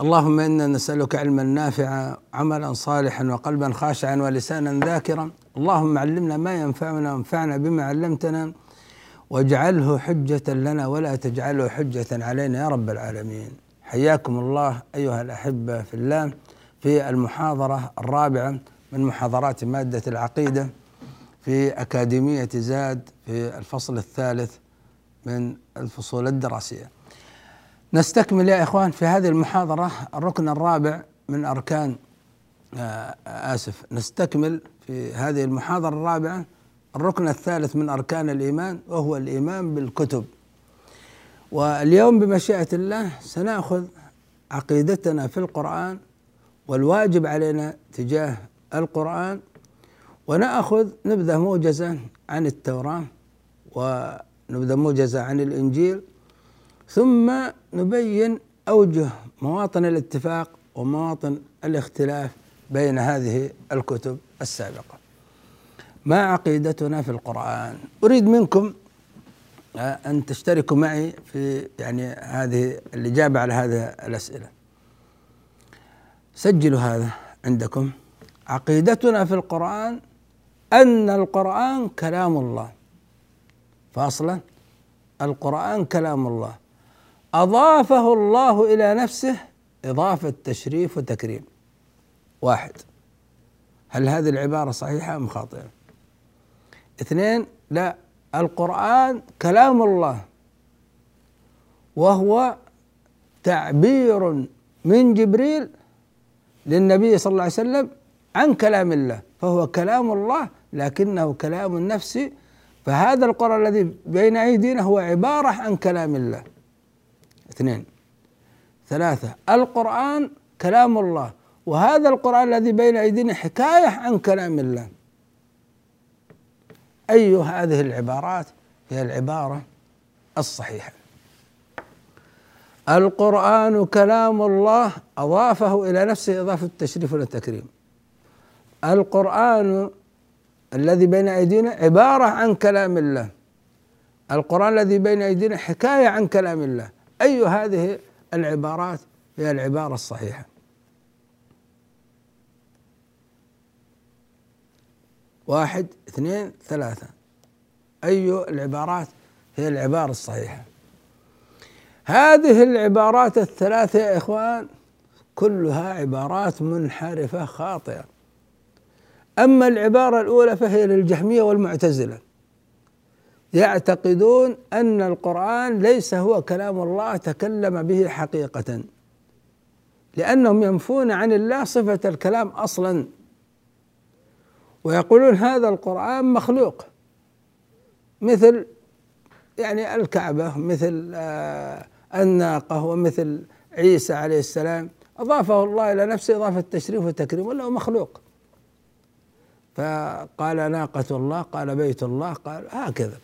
اللهم إنا نسألك علما نافعا عملا صالحا وقلبا خاشعا ولسانا ذاكرا. اللهم علمنا ما ينفعنا وانفعنا بما علمتنا واجعله حجة لنا ولا تجعله حجة علينا يا رب العالمين. حياكم الله أيها الأحبة في الله في المحاضرة الرابعة من محاضرات مادة العقيدة في أكاديمية زاد في الفصل الثالث من الفصول الدراسية نستكمل يا إخوان في هذه المحاضرة الركن الرابع من أركان آه آسف نستكمل في هذه المحاضرة الرابعة الركن الثالث من أركان الإيمان وهو الإيمان بالكتب. واليوم بمشيئة الله سنأخذ عقيدتنا في القرآن والواجب علينا تجاه القرآن ونأخذ نبذة موجزة عن التوراة ونبذة موجزة عن الإنجيل ثم نبين أوجه مواطن الاتفاق ومواطن الاختلاف بين هذه الكتب السابقة. ما عقيدتنا في القرآن؟ أريد منكم أن تشتركوا معي في يعني هذه الإجابة على هذه الأسئلة. سجلوا هذا عندكم. عقيدتنا في القرآن أن القرآن كلام الله. فأصلا القرآن كلام الله. أضافه الله إلى نفسه إضافة تشريف وتكريم. واحد. هل هذه العبارة صحيحة أم خاطئة؟ اثنين لا القرآن كلام الله وهو تعبير من جبريل للنبي صلى الله عليه وسلم عن كلام الله فهو كلام الله لكنه كلام نفسي فهذا القرآن الذي بين أيدينا هو عبارة عن كلام الله. اثنين. ثلاثة القرآن كلام الله وهذا القرآن الذي بين أيدينا حكاية عن كلام الله. أي هذه العبارات؟ هي العبارة الصحيحة. القرآن كلام الله أضافه إلى نفسه إضافة التشريف والتكريم. القرآن الذي بين أيدينا عبارة عن كلام الله. القرآن الذي بين أيدينا حكاية عن كلام الله. أي هذه العبارات هي العبارة الصحيحة. واحد اثنين ثلاثة. أي العبارات هي العبارة الصحيحة. هذه العبارات الثلاثة يا إخوان كلها عبارات منحرفة خاطئة. أما العبارة الأولى فهي للجهمية والمعتزلة. يعتقدون أن القرآن ليس هو كلام الله تكلم به حقيقة. لأنهم ينفون عن الله صفة الكلام أصلا. ويقولون هذا القرآن مخلوق. مثل يعني الكعبة مثل الناقة ومثل عيسى عليه السلام. أضافه الله إلى نفسه إضافة تشريف وتكريم ولا هو مخلوق. فقال ناقة الله قال بيت الله قال هكذا.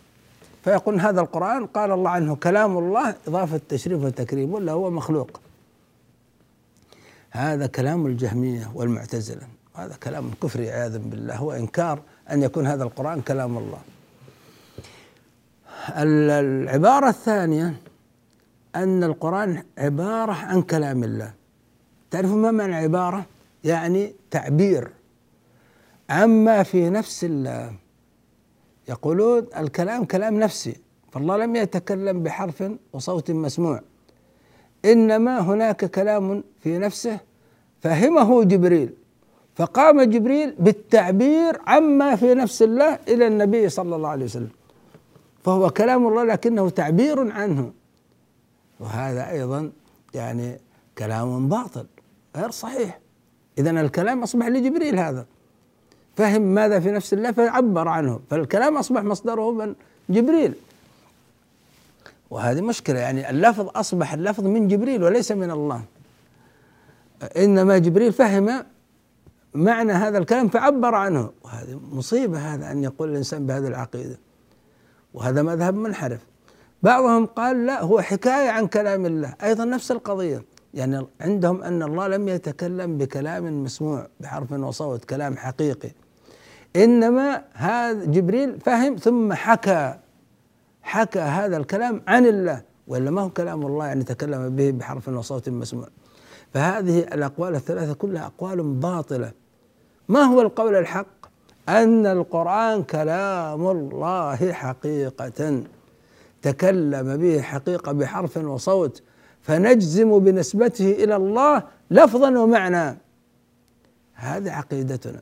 فيقول هذا القرآن قال الله عنه كلام الله إضافة تشريف وتكريم ولا هو مخلوق. هذا كلام الجهمية والمعتزلة هذا كلام كفري عياذا بالله هو إنكار أن يكون هذا القرآن كلام الله. العبارة الثانية أن القرآن عبارة عن كلام الله. تعرفون ما معنى عبارة؟ يعني تعبير. عما في نفس الله يقولون الكلام كلام نفسي فالله لم يتكلم بحرف وصوت مسموع. إنما هناك كلام في نفسه فهمه جبريل فقام جبريل بالتعبير عما في نفس الله إلى النبي صلى الله عليه وسلم. فهو كلام الله لكنه تعبير عنه. وهذا أيضا يعني كلام باطل غير صحيح. اذا الكلام أصبح لجبريل هذا. فهم ماذا في نفس الله فعبر عنه فالكلام أصبح مصدره من جبريل. وهذه مشكلة يعني اللفظ أصبح اللفظ من جبريل وليس من الله. إنما جبريل فهم معنى هذا الكلام فعبر عنه. وهذه مصيبة هذا أن يقول الإنسان بهذه العقيدة. وهذا مذهب منحرف. بعضهم قال لا هو حكاية عن كلام الله. أيضا نفس القضية. يعني عندهم أن الله لم يتكلم بكلام مسموع بحرف وصوت كلام حقيقي. إنما هذا جبريل فهم ثم حكى حكى هذا الكلام عن الله ولا ما هو كلام الله يعني تكلم به بحرف وصوت مسموع. فهذه الأقوال الثلاثة كلها أقوال باطلة. ما هو القول الحق؟ أن القرآن كلام الله حقيقة. تكلم به حقيقة بحرف وصوت فنجزم بنسبته إلى الله لفظا ومعنى. هذه عقيدتنا.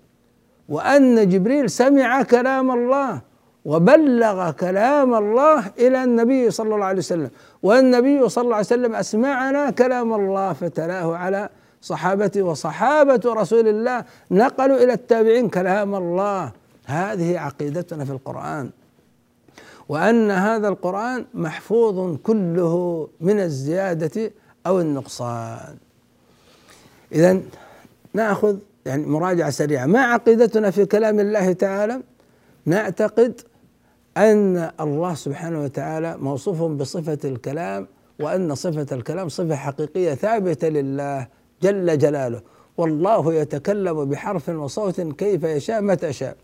وأن جبريل سمع كلام الله وبلغ كلام الله إلى النبي صلى الله عليه وسلم. والنبي صلى الله عليه وسلم أسمعنا كلام الله فتلاه على صحابته وصحابة رسول الله. نقلوا إلى التابعين كلام الله. هذه عقيدتنا في القرآن. وأن هذا القرآن محفوظ كله من الزيادة أو النقصان. اذا نأخذ يعني مراجعة سريعة. ما عقيدتنا في كلام الله تعالى؟ نعتقد أن الله سبحانه وتعالى موصوف بصفة الكلام وأن صفة الكلام صفة حقيقية ثابتة لله جل جلاله. والله يتكلم بحرف وصوت كيف يشاء متى شاء.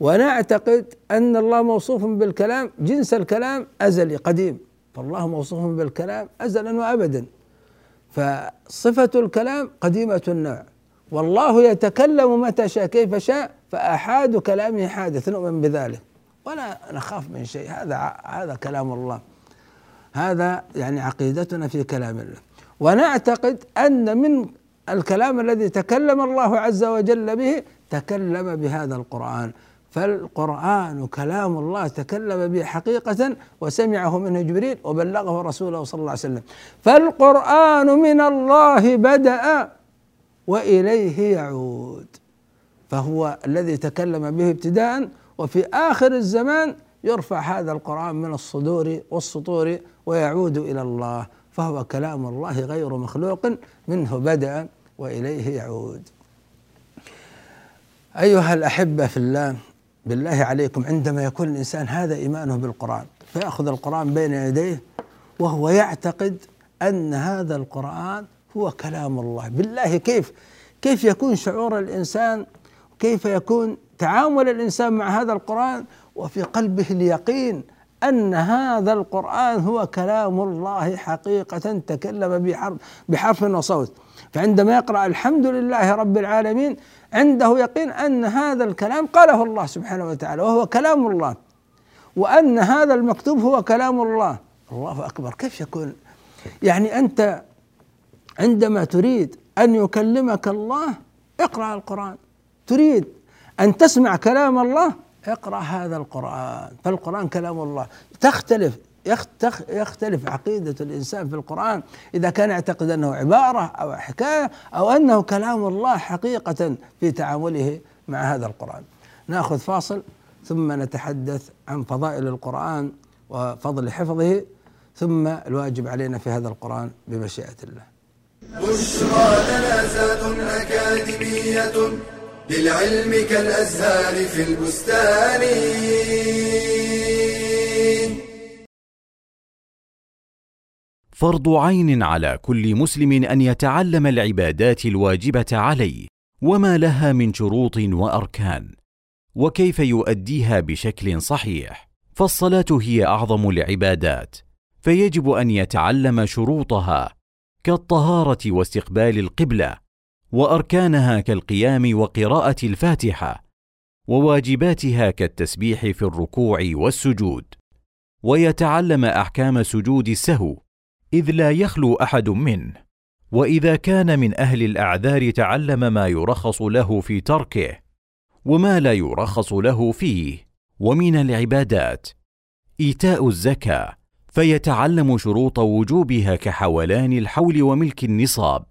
ونعتقد أن الله موصوف بالكلام جنس الكلام أزلي قديم. فالله موصوف بالكلام أزلا وأبدا. فصفة الكلام قديمة النوع. والله يتكلم متى شاء كيف شاء فأحاد كلامه حادث نؤمن بذلك. ولا نخاف من شيء هذا هذا كلام الله. هذا يعني عقيدتنا في كلام الله. ونعتقد أن من الكلام الذي تكلم الله عز وجل به تكلم بهذا القرآن. فالقرآن كلام الله تكلم به حقيقة وسمعه منه جبريل وبلغه رسوله صلى الله عليه وسلم. فالقرآن من الله بدأ وإليه يعود. فهو الذي تكلم به ابتداء وفي آخر الزمان يرفع هذا القرآن من الصدور والسطور ويعود إلى الله. فهو كلام الله غير مخلوق منه بدأ وإليه يعود. أيها الأحبة في الله بالله عليكم عندما يكون الإنسان هذا إيمانه بالقرآن فيأخذ القرآن بين يديه وهو يعتقد أن هذا القرآن هو كلام الله. بالله كيف كيف يكون شعور الإنسان؟ كيف يكون تعامل الإنسان مع هذا القرآن؟ وفي قلبه اليقين أن هذا القرآن هو كلام الله حقيقة تكلم بحرف, بحرف وصوت. فعندما يقرأ الحمد لله رب العالمين عنده يقين أن هذا الكلام قاله الله سبحانه وتعالى وهو كلام الله. وأن هذا المكتوب هو كلام الله. الله أكبر. كيف يكون؟ يعني أنت عندما تريد أن يكلمك الله اقرأ القرآن. تريد أن تسمع كلام الله اقرأ هذا القرآن. فالقرآن كلام الله. تختلف يختلف عقيدة الإنسان في القرآن إذا كان يعتقد أنه عبارة أو حكاية أو أنه كلام الله حقيقة في تعامله مع هذا القرآن. نأخذ فاصل ثم نتحدث عن فضائل القرآن وفضل حفظه ثم الواجب علينا في هذا القرآن بمشيئة الله. بشرى لنا أكاديمية للعلم كالأزهار في البستان. فرض عين على كل مسلم أن يتعلم العبادات الواجبة عليه وما لها من شروط وأركان وكيف يؤديها بشكل صحيح. فالصلاة هي أعظم العبادات فيجب أن يتعلم شروطها كالطهارة واستقبال القبلة وأركانها كالقيام وقراءة الفاتحة وواجباتها كالتسبيح في الركوع والسجود. ويتعلم أحكام سجود السهو إذ لا يخلو أحد منه. وإذا كان من أهل الأعذار تعلم ما يرخص له في تركه وما لا يرخص له فيه. ومن العبادات إيتاء الزكاة فيتعلم شروط وجوبها كحولان الحول وملك النصاب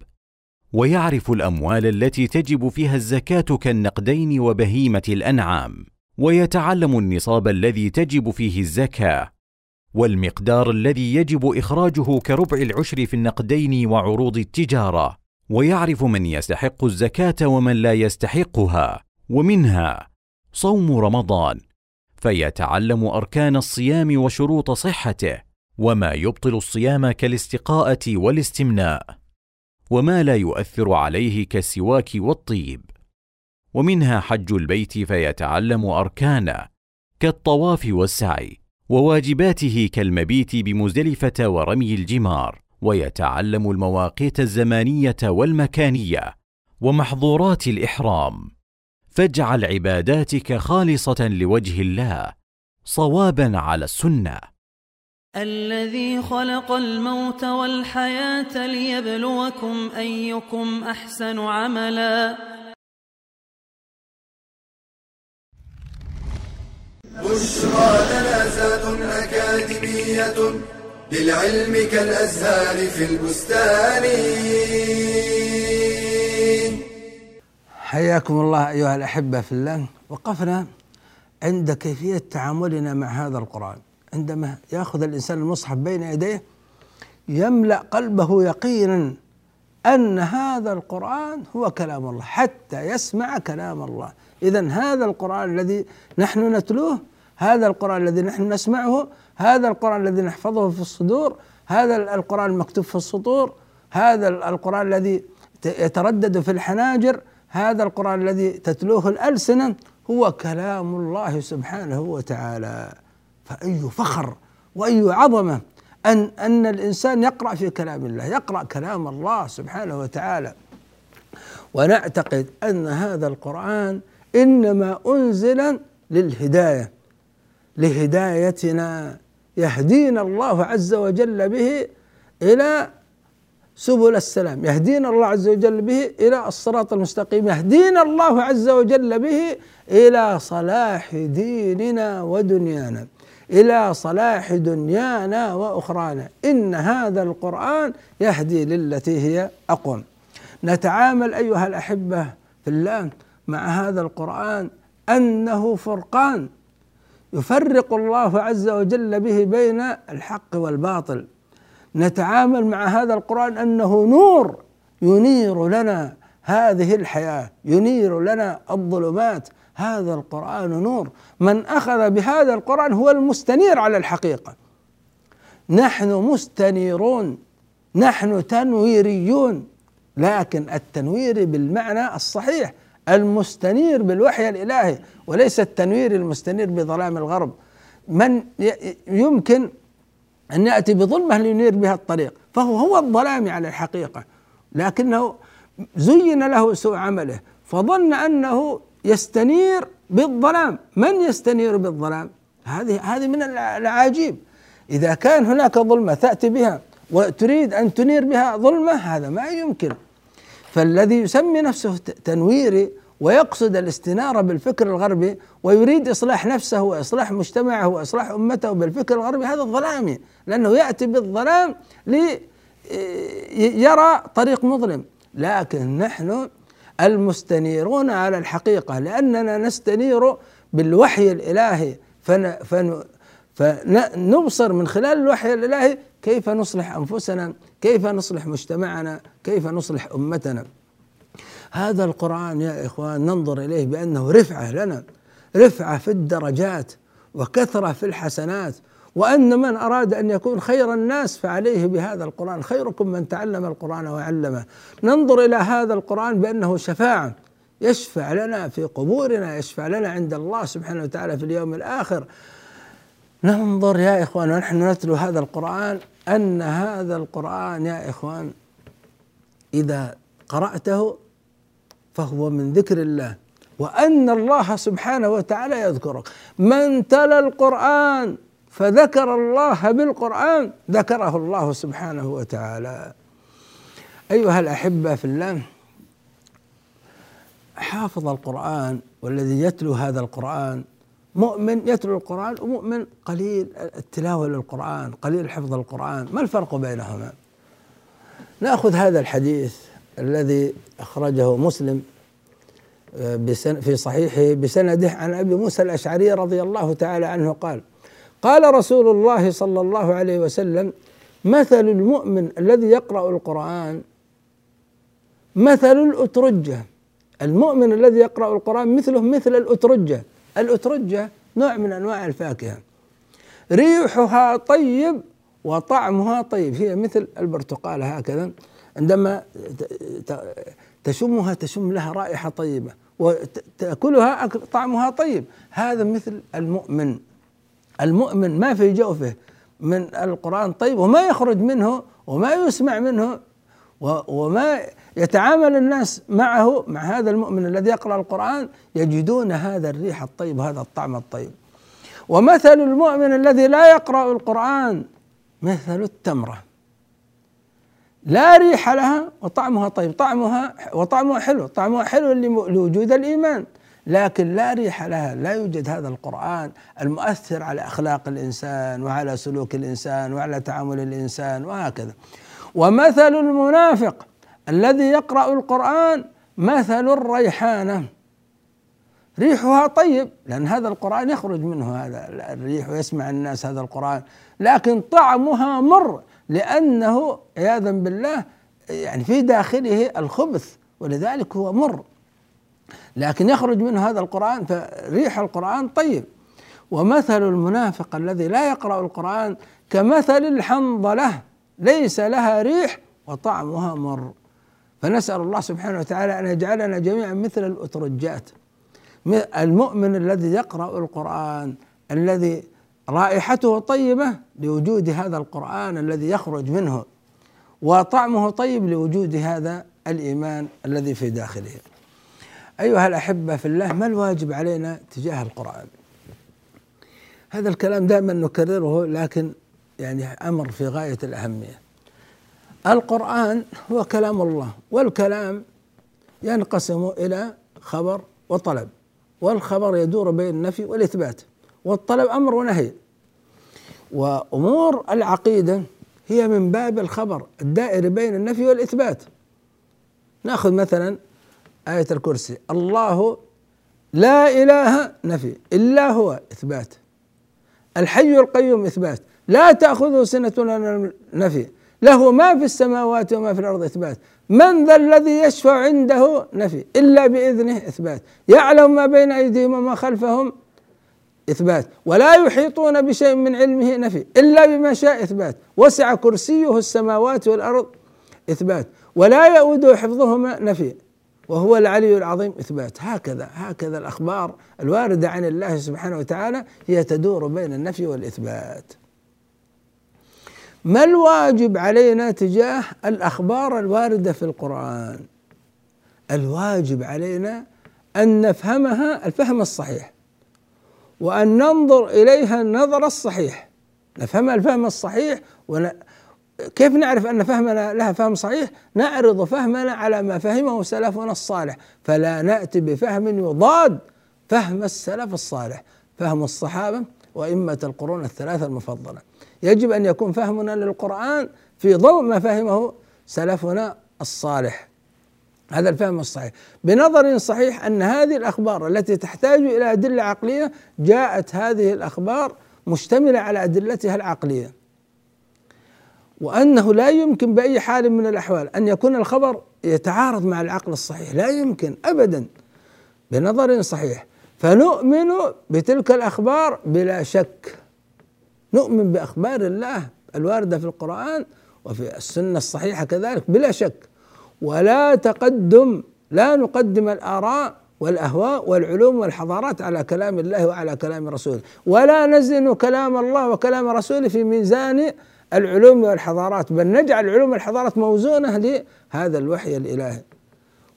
ويعرف الأموال التي تجب فيها الزكاة كالنقدين وبهيمة الأنعام ويتعلم النصاب الذي تجب فيه الزكاة والمقدار الذي يجب إخراجه كربع العشر في النقدين وعروض التجارة ويعرف من يستحق الزكاة ومن لا يستحقها ومنها صوم رمضان فيتعلم أركان الصيام وشروط صحته. وما يبطل الصيام كالاستقاءة والاستمناء وما لا يؤثر عليه كالسواك والطيب. ومنها حج البيت فيتعلم اركانه كالطواف والسعي وواجباته كالمبيت بمزدلفة ورمي الجمار ويتعلم المواقيت الزمانية والمكانية ومحظورات الإحرام. فاجعل عباداتك خالصة لوجه الله صوابا على السنة. الذي خلق الموت والحياة ليبلوكم أيكم أحسن عملا. بشرى لنا زاد أكاديمية للعلم كالأزهار في البستان. حياكم الله أيها الأحبة في الله. وقفنا عند كيفية تعاملنا مع هذا القرآن. عندما يأخذ الإنسان المصحف بين يديه يملأ قلبه يقينا أن هذا القرآن هو كلام الله حتى يسمع كلام الله. إذا هذا القرآن الذي نحن نتلوه هذا القرآن الذي نحن نسمعه هذا القرآن الذي نحفظه في الصدور هذا القرآن المكتوب في السطور هذا القرآن الذي يتردد في الحناجر هذا القرآن الذي تتلوه الألسنة هو كلام الله سبحانه وتعالى. فأي فخر وأي عظمة أن أن الإنسان يقرأ في كلام الله يقرأ كلام الله سبحانه وتعالى. ونعتقد أن هذا القرآن إنما أنزل للهداية لهدايتنا يهدينا الله عز وجل به إلى سبل السلام يهدينا الله عز وجل به إلى الصراط المستقيم يهدينا الله عز وجل به إلى صلاح ديننا ودنيانا. إلى صلاح دنيانا وأخرانا. إن هذا القرآن يهدي للتي هي أقوم. نتعامل أيها الأحبة في الله مع هذا القرآن أنه فرقان يفرق الله عز وجل به بين الحق والباطل. نتعامل مع هذا القرآن أنه نور ينير لنا هذه الحياة ينير لنا الظلمات هذا القرآن نور. من أخذ بهذا القرآن هو المستنير على الحقيقة. نحن مستنيرون. نحن تنويريون. لكن التنوير بالمعنى الصحيح المستنير بالوحي الإلهي وليس التنوير المستنير بظلام الغرب. من يمكن أن يأتي بظلمة لينير بها الطريق فهو هو الظلام على الحقيقة. لكنه زين له سوء عمله فظن أنه يستنير بالظلام. من يستنير بالظلام؟ هذه هذه من العجيب. إذا كان هناك ظلمة تأتي بها وتريد أن تنير بها ظلمة هذا ما يمكن. فالذي يسمي نفسه تنويري ويقصد الاستنارة بالفكر الغربي ويريد إصلاح نفسه وإصلاح مجتمعه وإصلاح أمته بالفكر الغربي هذا ظلامي لأنه يأتي بالظلام ليرى طريق مظلم. لكن نحن المستنيرون على الحقيقة لأننا نستنير بالوحي الإلهي. فن فن فنبصر من خلال الوحي الإلهي كيف نصلح أنفسنا كيف نصلح مجتمعنا كيف نصلح أمتنا. هذا القرآن يا إخوان ننظر إليه بأنه رفعة لنا رفعة في الدرجات وكثرة في الحسنات. وأن من أراد أن يكون خير الناس فعليه بهذا القرآن. خيركم من تعلم القرآن وعلمه. ننظر إلى هذا القرآن بأنه شفاعة يشفع لنا في قبورنا يشفع لنا عند الله سبحانه وتعالى في اليوم الآخر. ننظر يا إخوان ونحن نتلو هذا القرآن. أن هذا القرآن يا إخوان إذا قرأته فهو من ذكر الله. وأن الله سبحانه وتعالى يذكرك. من تلا القرآن فذكر الله بالقرآن ذكره الله سبحانه وتعالى. أيها الأحبة في الله حافظ القرآن والذي يتلو هذا القرآن مؤمن يتلو القرآن ومؤمن قليل التلاوة للقرآن قليل حفظ القرآن ما الفرق بينهما؟ نأخذ هذا الحديث الذي أخرجه مسلم آه، في صحيحه بسنده عن أبي موسى الأشعري رضي الله تعالى عنه قال قال رسول الله صلى الله عليه وسلم مثل المؤمن الذي يقرأ القرآن مثل الأترجة. المؤمن الذي يقرأ القرآن مثله مثل الأترجة. الأترجة نوع من أنواع الفاكهة. ريحها طيب وطعمها طيب. هي مثل البرتقالة هكذا. عندما تشمها تشم لها رائحة طيبة وتأكلها طعمها طيب. هذا مثل المؤمن. المؤمن ما في جوفه من القرآن طيب وما يخرج منه وما يسمع منه وما يتعامل الناس معه مع هذا المؤمن الذي يقرأ القرآن يجدون هذا الريح الطيب وهذا الطعم الطيب. ومثل المؤمن الذي لا يقرأ القرآن مثل التمرة. لا ريح لها وطعمها طيب طعمها وطعمها حلو طعمها حلو لوجود الإيمان. لكن لا ريح لها لا يوجد هذا القرآن المؤثر على أخلاق الإنسان وعلى سلوك الإنسان وعلى تعامل الإنسان وهكذا. ومثل المنافق الذي يقرأ القرآن مثل الريحانة. ريحها طيب لأن هذا القرآن يخرج منه هذا الريح ويسمع الناس هذا القرآن لكن طعمها مر لأنه عياذا بالله يعني في داخله الخبث ولذلك هو مر. لكن يخرج منه هذا القرآن فريح القرآن طيب. ومثل المنافق الذي لا يقرأ القرآن كمثل الحنظلة ليس لها ريح وطعمها مر. فنسأل الله سبحانه وتعالى أن يجعلنا جميعا مثل الأترجات المؤمن الذي يقرأ القرآن الذي رائحته طيبة لوجود هذا القرآن الذي يخرج منه وطعمه طيب لوجود هذا الإيمان الذي في داخله. أيها الأحبة في الله ما الواجب علينا تجاه القرآن؟ هذا الكلام دائما نكرره لكن يعني أمر في غاية الأهمية. القرآن هو كلام الله والكلام ينقسم إلى خبر وطلب والخبر يدور بين النفي والإثبات والطلب أمر ونهي. وأمور العقيدة هي من باب الخبر الدائر بين النفي والإثبات. نأخذ مثلا آية الكرسي. الله لا إله نفي إلا هو إثبات. الحي القيوم إثبات. لا تأخذه سنة نفي. له ما في السماوات وما في الأرض إثبات. من ذا الذي يشفع عنده نفي؟ إلا بإذنه إثبات. يعلم ما بين أيديهم وما خلفهم إثبات. ولا يحيطون بشيء من علمه نفي إلا بما شاء إثبات. وسع كرسيه السماوات والأرض إثبات. ولا يؤود حفظهما نفي. وهو العلي العظيم. إثبات. هكذا هكذا الأخبار الواردة عن الله سبحانه وتعالى هي تدور بين النفي والإثبات. ما الواجب علينا تجاه الأخبار الواردة في القرآن؟ الواجب علينا أن نفهمها الفهم الصحيح وأن ننظر إليها النظر الصحيح. نفهمها الفهم الصحيح. كيف نعرف أن فهمنا لها فهم صحيح؟ نعرض فهمنا على ما فهمه سلفنا الصالح فلا نأتي بفهم يضاد فهم السلف الصالح فهم الصحابة وإمة القرون الثلاثة المفضلة. يجب أن يكون فهمنا للقرآن في ضوء ما فهمه سلفنا الصالح. هذا الفهم الصحيح. بنظر صحيح أن هذه الأخبار التي تحتاج إلى أدلة عقلية جاءت هذه الأخبار مشتملة على أدلتها العقلية. وأنه لا يمكن بأي حال من الأحوال أن يكون الخبر يتعارض مع العقل الصحيح. لا يمكن أبدا بنظر صحيح. فنؤمن بتلك الأخبار بلا شك. نؤمن بأخبار الله الواردة في القرآن وفي السنة الصحيحة كذلك بلا شك. ولا تقدم لا نقدم الآراء والأهواء والعلوم والحضارات على كلام الله وعلى كلام رسوله. ولا نزن كلام الله وكلام رسوله في ميزان العلوم والحضارات بل نجعل العلوم والحضارات موزونة لهذا الوحي الإلهي.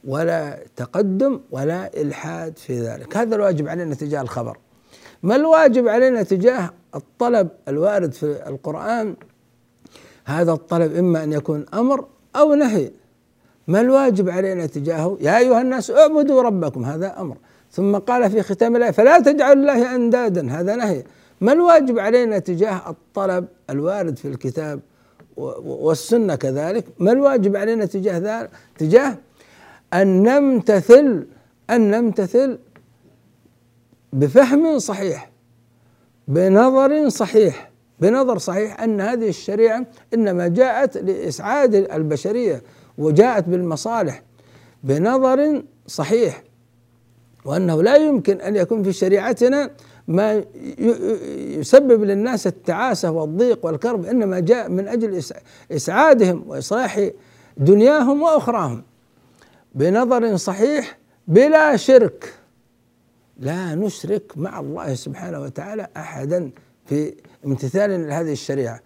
ولا تقدم ولا إلحاد في ذلك. هذا الواجب علينا تجاه الخبر. ما الواجب علينا تجاه الطلب الوارد في القرآن؟ هذا الطلب إما أن يكون أمر أو نهي. ما الواجب علينا تجاهه؟ يا أيها الناس اعبدوا ربكم هذا أمر. ثم قال في ختام الآية فلا تجعلوا الله أندادا هذا نهي. ما الواجب علينا تجاه الطلب الوارد في الكتاب والسنة كذلك؟ ما الواجب علينا تجاه ذلك تجاه أن نمتثل أن نمتثل بفهم صحيح بنظر صحيح بنظر صحيح أن هذه الشريعة إنما جاءت لإسعاد البشرية وجاءت بالمصالح بنظر صحيح وأنه لا يمكن أن يكون في شريعتنا ما يسبب للناس التعاسة والضيق والكرب إنما جاء من أجل إسعادهم وإصلاح دنياهم وأخراهم بنظر صحيح بلا شرك. لا نشرك مع الله سبحانه وتعالى أحدا في امتثال لهذه الشريعة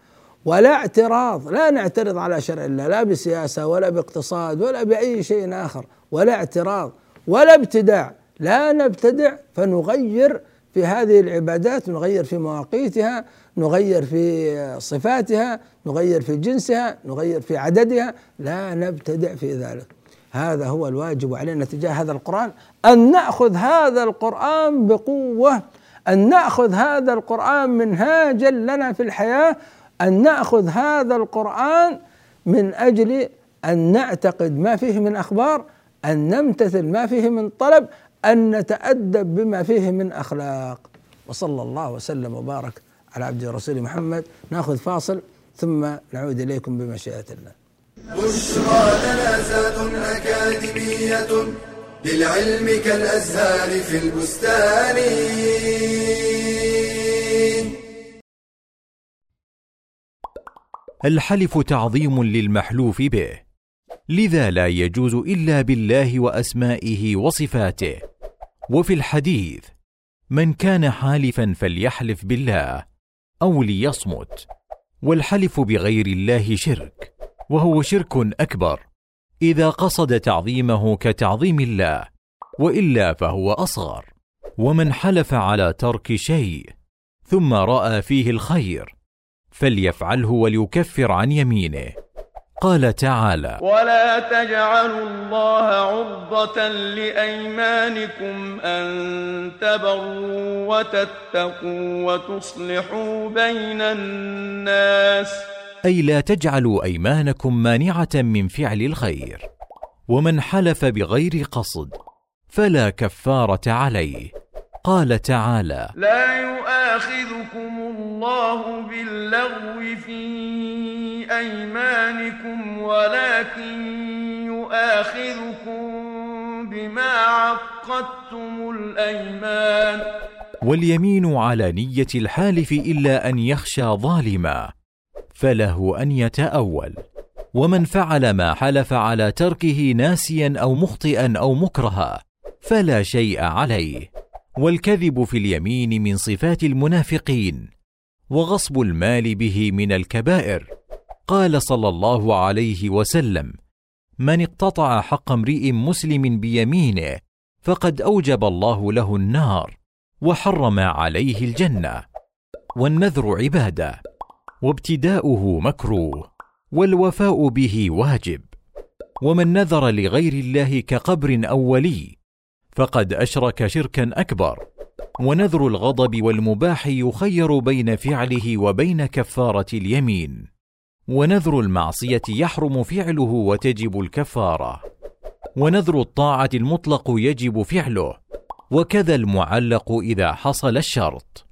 ولا اعتراض لا نعترض على شرع الله لا بسياسة ولا باقتصاد ولا بأي شيء آخر ولا اعتراض ولا ابتداع. لا نبتدع فنغير في هذه العبادات نغير في مواقيتها نغير في صفاتها نغير في جنسها نغير في عددها لا نبتدع في ذلك. هذا هو الواجب علينا تجاه هذا القرآن أن نأخذ هذا القرآن بقوة أن نأخذ هذا القرآن منهاجا لنا في الحياة أن نأخذ هذا القرآن من أجل أن نعتقد ما فيه من أخبار أن نمتثل ما فيه من طلب أن نتأدب بما فيه من أخلاق. وصلى الله وسلم وبارك على عبد رسول محمد. نأخذ فاصل ثم نعود إليكم بمشيئة الله. بشرى لنا أكاديمية للعلم كالأزهار في البستان. الحلف تعظيم للمحلوف به. لذا لا يجوز إلا بالله وأسمائه وصفاته. وفي الحديث من كان حالفا فليحلف بالله أو ليصمت والحلف بغير الله شرك وهو شرك أكبر. إذا قصد تعظيمه كتعظيم الله وإلا فهو أصغر. ومن حلف على ترك شيء ثم رأى فيه الخير فليفعله وليكفر عن يمينه. قال تعالى ولا تجعلوا الله عرضة لأيمانكم أن تبروا وتتقوا وتصلحوا بين الناس أي لا تجعلوا أيمانكم مانعة من فعل الخير ومن حلف بغير قصد فلا كفارة عليه. قال تعالى لا يؤاخذكم الله باللغو في أيمانكم ولكن يؤاخذكم بما عقدتم الأيمان. واليمين على نية الحالف إلا أن يخشى ظالما فله أن يتأول. ومن فعل ما حلف على تركه ناسيا أو مخطئا أو مكرها فلا شيء عليه. والكذب في اليمين من صفات المنافقين وغصب المال به من الكبائر. قال صلى الله عليه وسلم من اقتطع حق امرئ مسلم بيمينه فقد أوجب الله له النار وحرم عليه الجنة. والنذر عبادة وابتداؤه مكروه والوفاء به واجب. ومن نذر لغير الله كقبر أو ولي فقد أشرك شركا أكبر. ونذر الغضب والمباح يخير بين فعله وبين كفارة اليمين. ونذر المعصية يحرم فعله وتجب الكفارة. ونذر الطاعة المطلق يجب فعله. وكذا المعلق إذا حصل الشرط.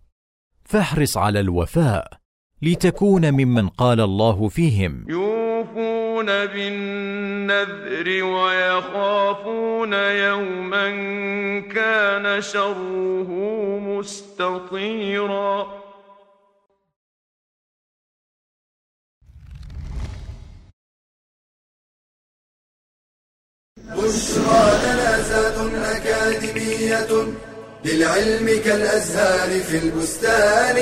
فاحرص على الوفاء لتكون ممن قال الله فيهم. يوفون بالنذر ويخافون يوما كان شره مستطيرا. بشرى لنا أكاديمية للعلم كالأزهار في البستان.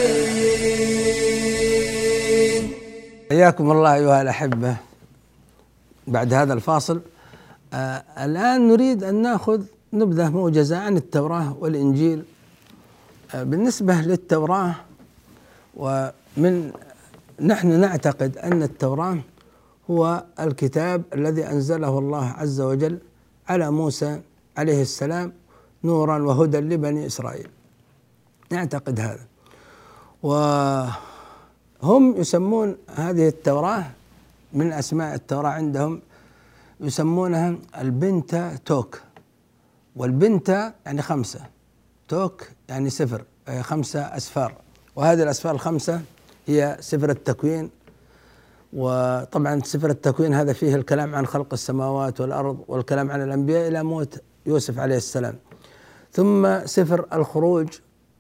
حياكم الله أيها الأحبة. بعد هذا الفاصل آه الآن نريد أن نأخذ نبذة موجزة عن التوراة والإنجيل. آه بالنسبة للتوراة ومن نحن نعتقد أن التوراة هو الكتاب الذي أنزله الله عز وجل على موسى عليه السلام نورا وهدى لبني إسرائيل. نعتقد هذا. وهم يسمون هذه التوراة من أسماء التوراة عندهم يسمونها البنتا توك. والبنتا يعني خمسة. توك يعني سفر خمسة أسفار. وهذه الأسفار الخمسة هي سفر التكوين. وطبعا سفر التكوين هذا فيه الكلام عن خلق السماوات والأرض والكلام عن الأنبياء إلى موت يوسف عليه السلام. ثم سفر الخروج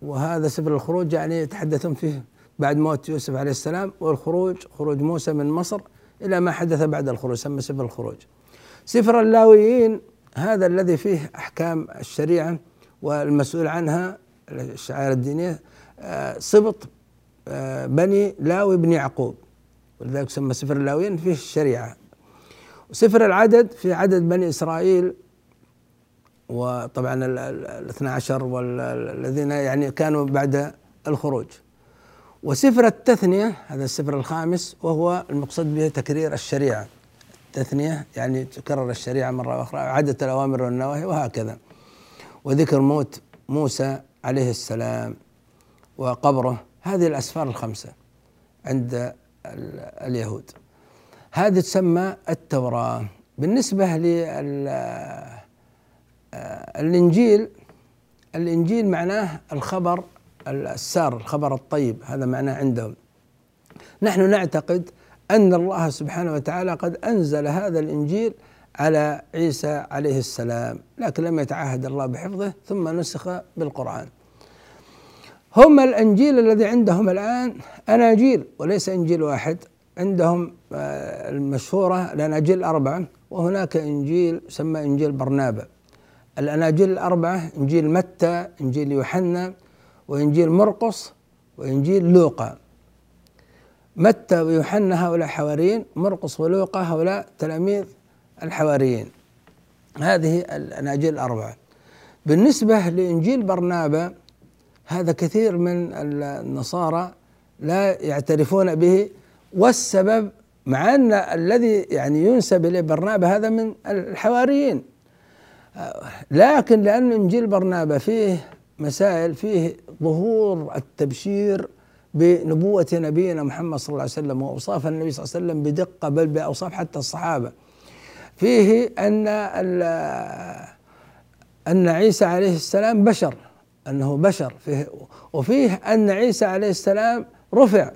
وهذا سفر الخروج يعني يتحدثون فيه بعد موت يوسف عليه السلام. والخروج خروج موسى من مصر. إلى ما حدث بعد الخروج سمى سفر الخروج. سفر اللاويين هذا الذي فيه أحكام الشريعة والمسؤول عنها الشعائر الدينية آه، سبط آه، بني لاوي بن يعقوب. ولذلك سمى سفر اللاويين فيه الشريعة. وسفر العدد في عدد بني إسرائيل وطبعا الإثنى عشر والذين يعني كانوا بعد الخروج. وسفر التثنية هذا السفر الخامس وهو المقصد به تكرير الشريعة. التثنية يعني تكرر الشريعة مرة أخرى عدة الأوامر والنواهي وهكذا. وذكر موت موسى عليه السلام وقبره هذه الأسفار الخمسة عند اليهود. هذه تسمى التوراة. بالنسبة للإنجيل الإنجيل معناه الخبر السار الخبر الطيب هذا معناه عندهم. نحن نعتقد أن الله سبحانه وتعالى قد أنزل هذا الإنجيل على عيسى عليه السلام لكن لم يتعهد الله بحفظه ثم نسخ بالقرآن. هم الإنجيل الذي عندهم الآن أناجيل وليس إنجيل واحد. عندهم آه، المشهورة الأناجيل الأربعة وهناك إنجيل يسمى إنجيل برنابا. الأناجيل الأربعة إنجيل متى إنجيل يوحنا وإنجيل مرقس وإنجيل لوقا. متى ويوحنا هؤلاء حواريين مرقس ولوقا هؤلاء تلاميذ الحواريين. هذه الاناجيل الأربعة. بالنسبة لإنجيل برنابا هذا كثير من النصارى لا يعترفون به والسبب مع أن الذي يعني ينسب إليه برنابا هذا من الحواريين. لكن لأن إنجيل برنابا فيه مسائل فيه ظهور التبشير بنبوة نبينا محمد صلى الله عليه وسلم وأوصاف النبي صلى الله عليه وسلم بدقة بل بأوصاف حتى الصحابة. فيه أن أن عيسى عليه السلام بشر أنه بشر. فيه وفيه أن عيسى عليه السلام رفع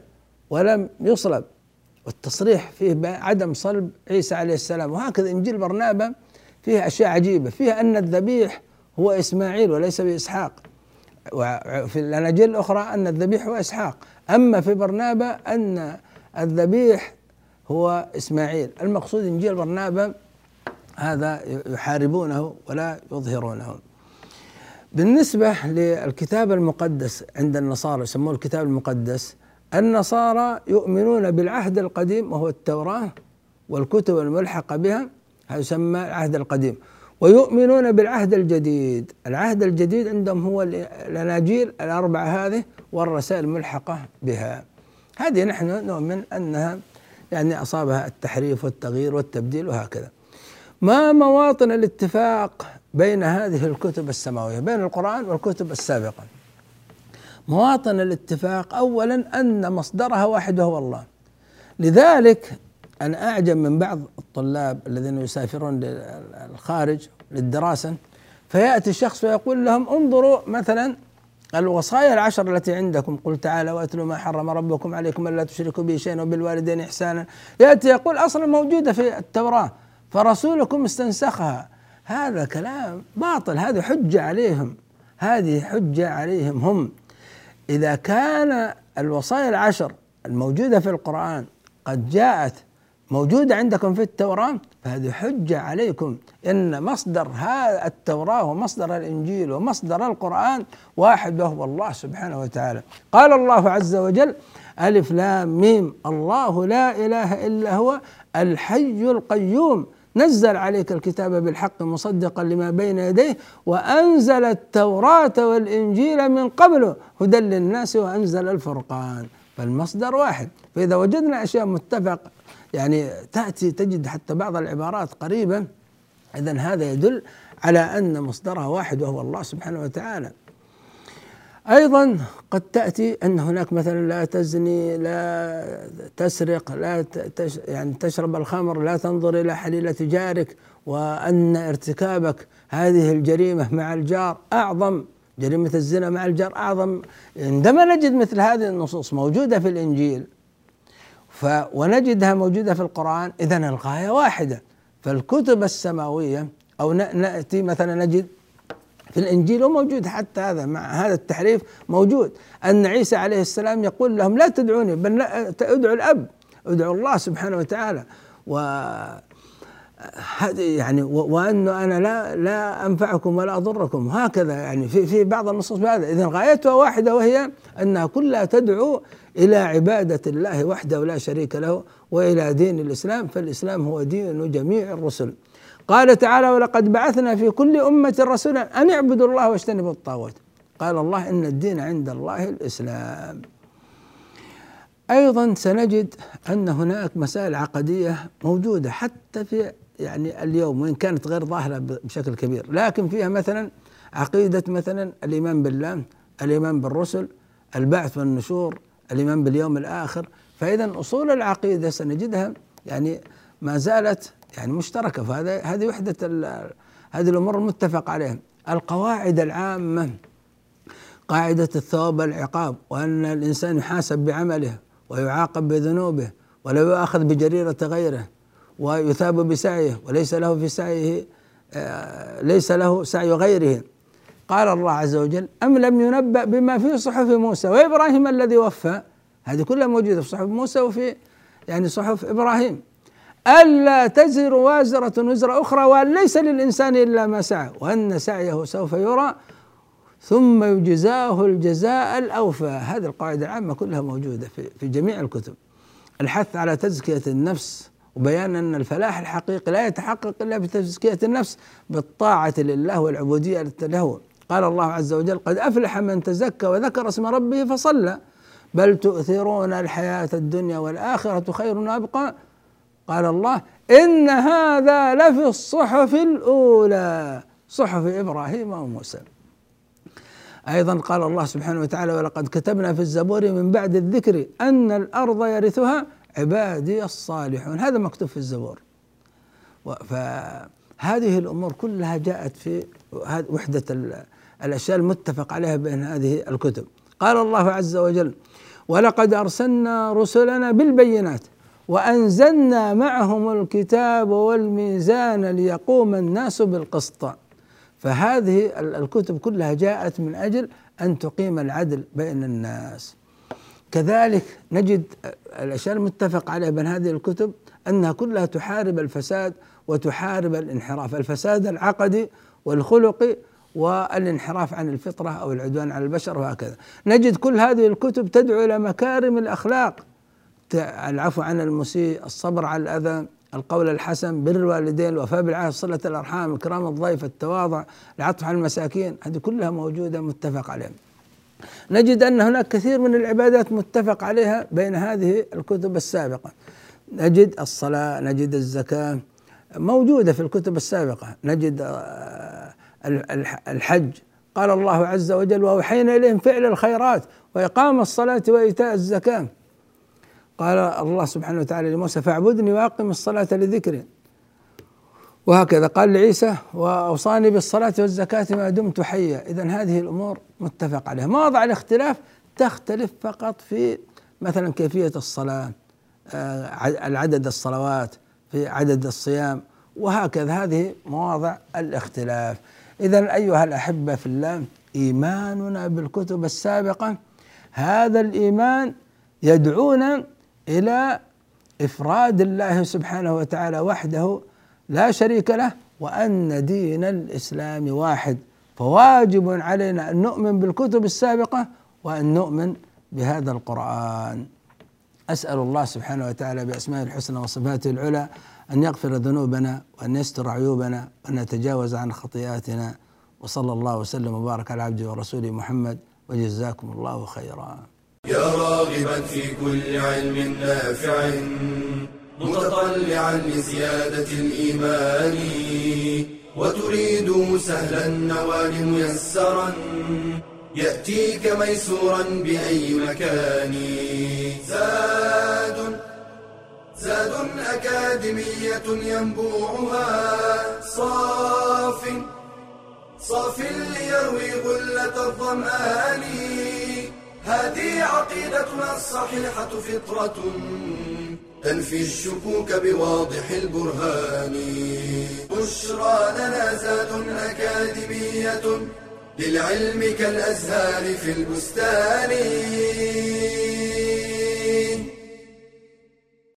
ولم يصلب. والتصريح فيه بعدم صلب عيسى عليه السلام. وهكذا إنجيل برنابا فيه أشياء عجيبة. فيه أن الذبيح هو إسماعيل وليس بإسحاق. وفي الأناجيل الأخرى أن الذبيح هو إسحاق. أما في برنابا أن الذبيح هو إسماعيل. المقصود إنجيل برنابا هذا يحاربونه ولا يظهرونه. بالنسبة للكتاب المقدس عند النصارى يسموه الكتاب المقدس النصارى يؤمنون بالعهد القديم وهو التوراة والكتب الملحقة بها هذا يسمى العهد القديم. ويؤمنون بالعهد الجديد. العهد الجديد عندهم هو الأناجيل الأربعة هذه والرسائل الملحقة بها. هذه نحن نؤمن أنها يعني أصابها التحريف والتغيير والتبديل وهكذا. ما مواطن الاتفاق بين هذه الكتب السماوية؟ بين القرآن والكتب السابقة. مواطن الاتفاق أولا أن مصدرها واحد وهو الله. لذلك أنا أعجب من بعض الطلاب الذين يسافرون للخارج للدراسة. فيأتي شخص ويقول لهم انظروا مثلا الوصايا العشر التي عندكم. قل تعالى واتلوا ما حرم ربكم عليكم ألا تشركوا به شيئا وبالوالدين احسانا. يأتي يقول أصلا موجودة في التوراة فرسولكم استنسخها. هذا كلام باطل هذه حجة عليهم هذه حجة عليهم هم. إذا كان الوصايا العشر الموجودة في القرآن قد جاءت موجودة عندكم في التوراة؟ فهذه حجة عليكم. إن مصدر هذا التوراة ومصدر الإنجيل ومصدر القرآن واحد وهو الله سبحانه وتعالى. قال الله عز وجل ألف لام ميم. الله لا إله إلا هو الحي القيوم. نزل عليك الكتاب بالحق مصدقا لما بين يديه وأنزل التوراة والإنجيل من قبله هدى للناس وأنزل الفرقان. فالمصدر واحد. فإذا وجدنا أشياء متفق يعني تأتي تجد حتى بعض العبارات قريبة إذا هذا يدل على أن مصدرها واحد وهو الله سبحانه وتعالى. أيضا قد تأتي أن هناك مثلا لا تزني لا تسرق لا تش يعني تشرب الخمر لا تنظر إلى حليلة جارك وأن ارتكابك هذه الجريمة مع الجار أعظم جريمة الزنا مع الجار أعظم. عندما نجد مثل هذه النصوص موجودة في الإنجيل ف ونجدها موجودة في القرآن. إذا الغاية واحدة. فالكتب السماوية أو نأتي مثلا نجد في الإنجيل وموجود حتى هذا مع هذا التحريف موجود. أن عيسى عليه السلام يقول لهم لا تدعوني بل ادعوا الأب ادعوا الله سبحانه وتعالى. و يعني وانه أنا لا لا أنفعكم ولا أضركم. هكذا يعني في في بعض النصوص بهذا. اذا غايتها واحدة وهي أنها كلها تدعو إلى عبادة الله وحده ولا شريك له وإلى دين الإسلام فالإسلام هو دين جميع الرسل. قال تعالى ولقد بعثنا في كل أمة رسولا أن اعبدوا الله واجتنبوا الطاغوت. قال الله إن الدين عند الله الإسلام. أيضا سنجد أن هناك مسائل عقدية موجودة حتى في يعني اليوم وإن كانت غير ظاهرة بشكل كبير. لكن فيها مثلا عقيدة مثلا الإيمان بالله الإيمان بالرسل البعث والنشور الإيمان باليوم الآخر فإذا أصول العقيدة سنجدها يعني ما زالت يعني مشتركة فهذا هذه وحدة هذه الأمور المتفق عليها. القواعد العامة قاعدة الثواب والعقاب وأن الإنسان يحاسب بعمله ويعاقب بذنوبه ولا يؤاخذ بجريرة غيره ويثاب بسعيه وليس له في سعيه آه، ليس له سعي غيره. قال الله عز وجل أم لم ينبأ بما في صحف موسى؟ وإبراهيم الذي وفى. هذه كلها موجودة في صحف موسى وفي يعني صحف إبراهيم. ألا تزر وازرة وزر أخرى وأن ليس للإنسان إلا ما سعى وأن سعيه سوف يرى ثم يجزاه الجزاء الأوفى. هذه القاعدة العامة كلها موجودة في, في جميع الكتب. الحث على تزكية النفس وبيان أن الفلاح الحقيقي لا يتحقق إلا بتزكية النفس بالطاعة لله والعبودية له قال الله عز وجل قد أفلح من تزكى وذكر اسم ربه فصلى. بل تؤثرون الحياة الدنيا والآخرة خير وأبقى. قال الله إن هذا لفي الصحف الأولى. صحف إبراهيم وموسى. أيضا قال الله سبحانه وتعالى ولقد كتبنا في الزبور من بعد الذكر أن الأرض يرثها عبادي الصالحون. هذا مكتوب في الزبور. فهذه الأمور كلها جاءت في وحدة الأشياء المتفق عليها بين هذه الكتب. قال الله عز وجل ولقد أرسلنا رسلنا بالبينات وأنزلنا معهم الكتاب والميزان ليقوم الناس بالقسط. فهذه الكتب كلها جاءت من أجل أن تقيم العدل بين الناس. كذلك نجد الأشياء المتفق عليها بين هذه الكتب أنها كلها تحارب الفساد وتحارب الانحراف. الفساد العقدي والخلقي والانحراف عن الفطرة أو العدوان على البشر وهكذا. نجد كل هذه الكتب تدعو إلى مكارم الأخلاق. العفو عن المسيء الصبر على الأذى القول الحسن بر الوالدين الوفاء بالعهد صلة الأرحام إكرام الضيف التواضع العطف على المساكين. هذه كلها موجودة متفق عليها. نجد أن هناك كثير من العبادات متفق عليها بين هذه الكتب السابقة. نجد الصلاة نجد الزكاة موجودة في الكتب السابقة. نجد آه، الحج. قال الله عز وجل وأوحينا إليهم فعل الخيرات وإقام الصلاة وإيتاء الزكاة. قال الله سبحانه وتعالى لموسى فاعبدني وأقم الصلاة لذكري. وهكذا قال لعيسى وأوصاني بالصلاة والزكاة ما دمت حيا. اذا هذه الأمور متفق عليها. مواضع الاختلاف؟ تختلف فقط في مثلا كيفية الصلاة آه، العدد الصلوات في عدد الصيام وهكذا. هذه مواضع الاختلاف. اذا أيها الأحبة في الله إيماننا بالكتب السابقة. هذا الإيمان يدعونا إلى إفراد الله سبحانه وتعالى وحده لا شريك له وأن دين الإسلام واحد. فواجب علينا أن نؤمن بالكتب السابقة وأن نؤمن بهذا القرآن. أسأل الله سبحانه وتعالى بأسمائه الحسنى وصفاته العلى أن يغفر ذنوبنا وأن يستر عيوبنا وأن يتجاوز عن خطيئاتنا. وصلى الله وسلم وبارك على عبده ورسوله محمد وجزاكم الله خيرا. يا راغبا في كل علم نافع متطلعا لزيادة الإيمان. وتريد سهلا النوال ميسرا يأتيك ميسورا بأي مكان. زاد زاد أكاديمية ينبوعها. صاف صاف ليروي غلة الظمآن. هذه عقيدتنا الصحيحة فطرة تنفي الشكوك بواضح البرهان. بشرى لنا زاد أكاديمية للعلم كالأزهار في البستان.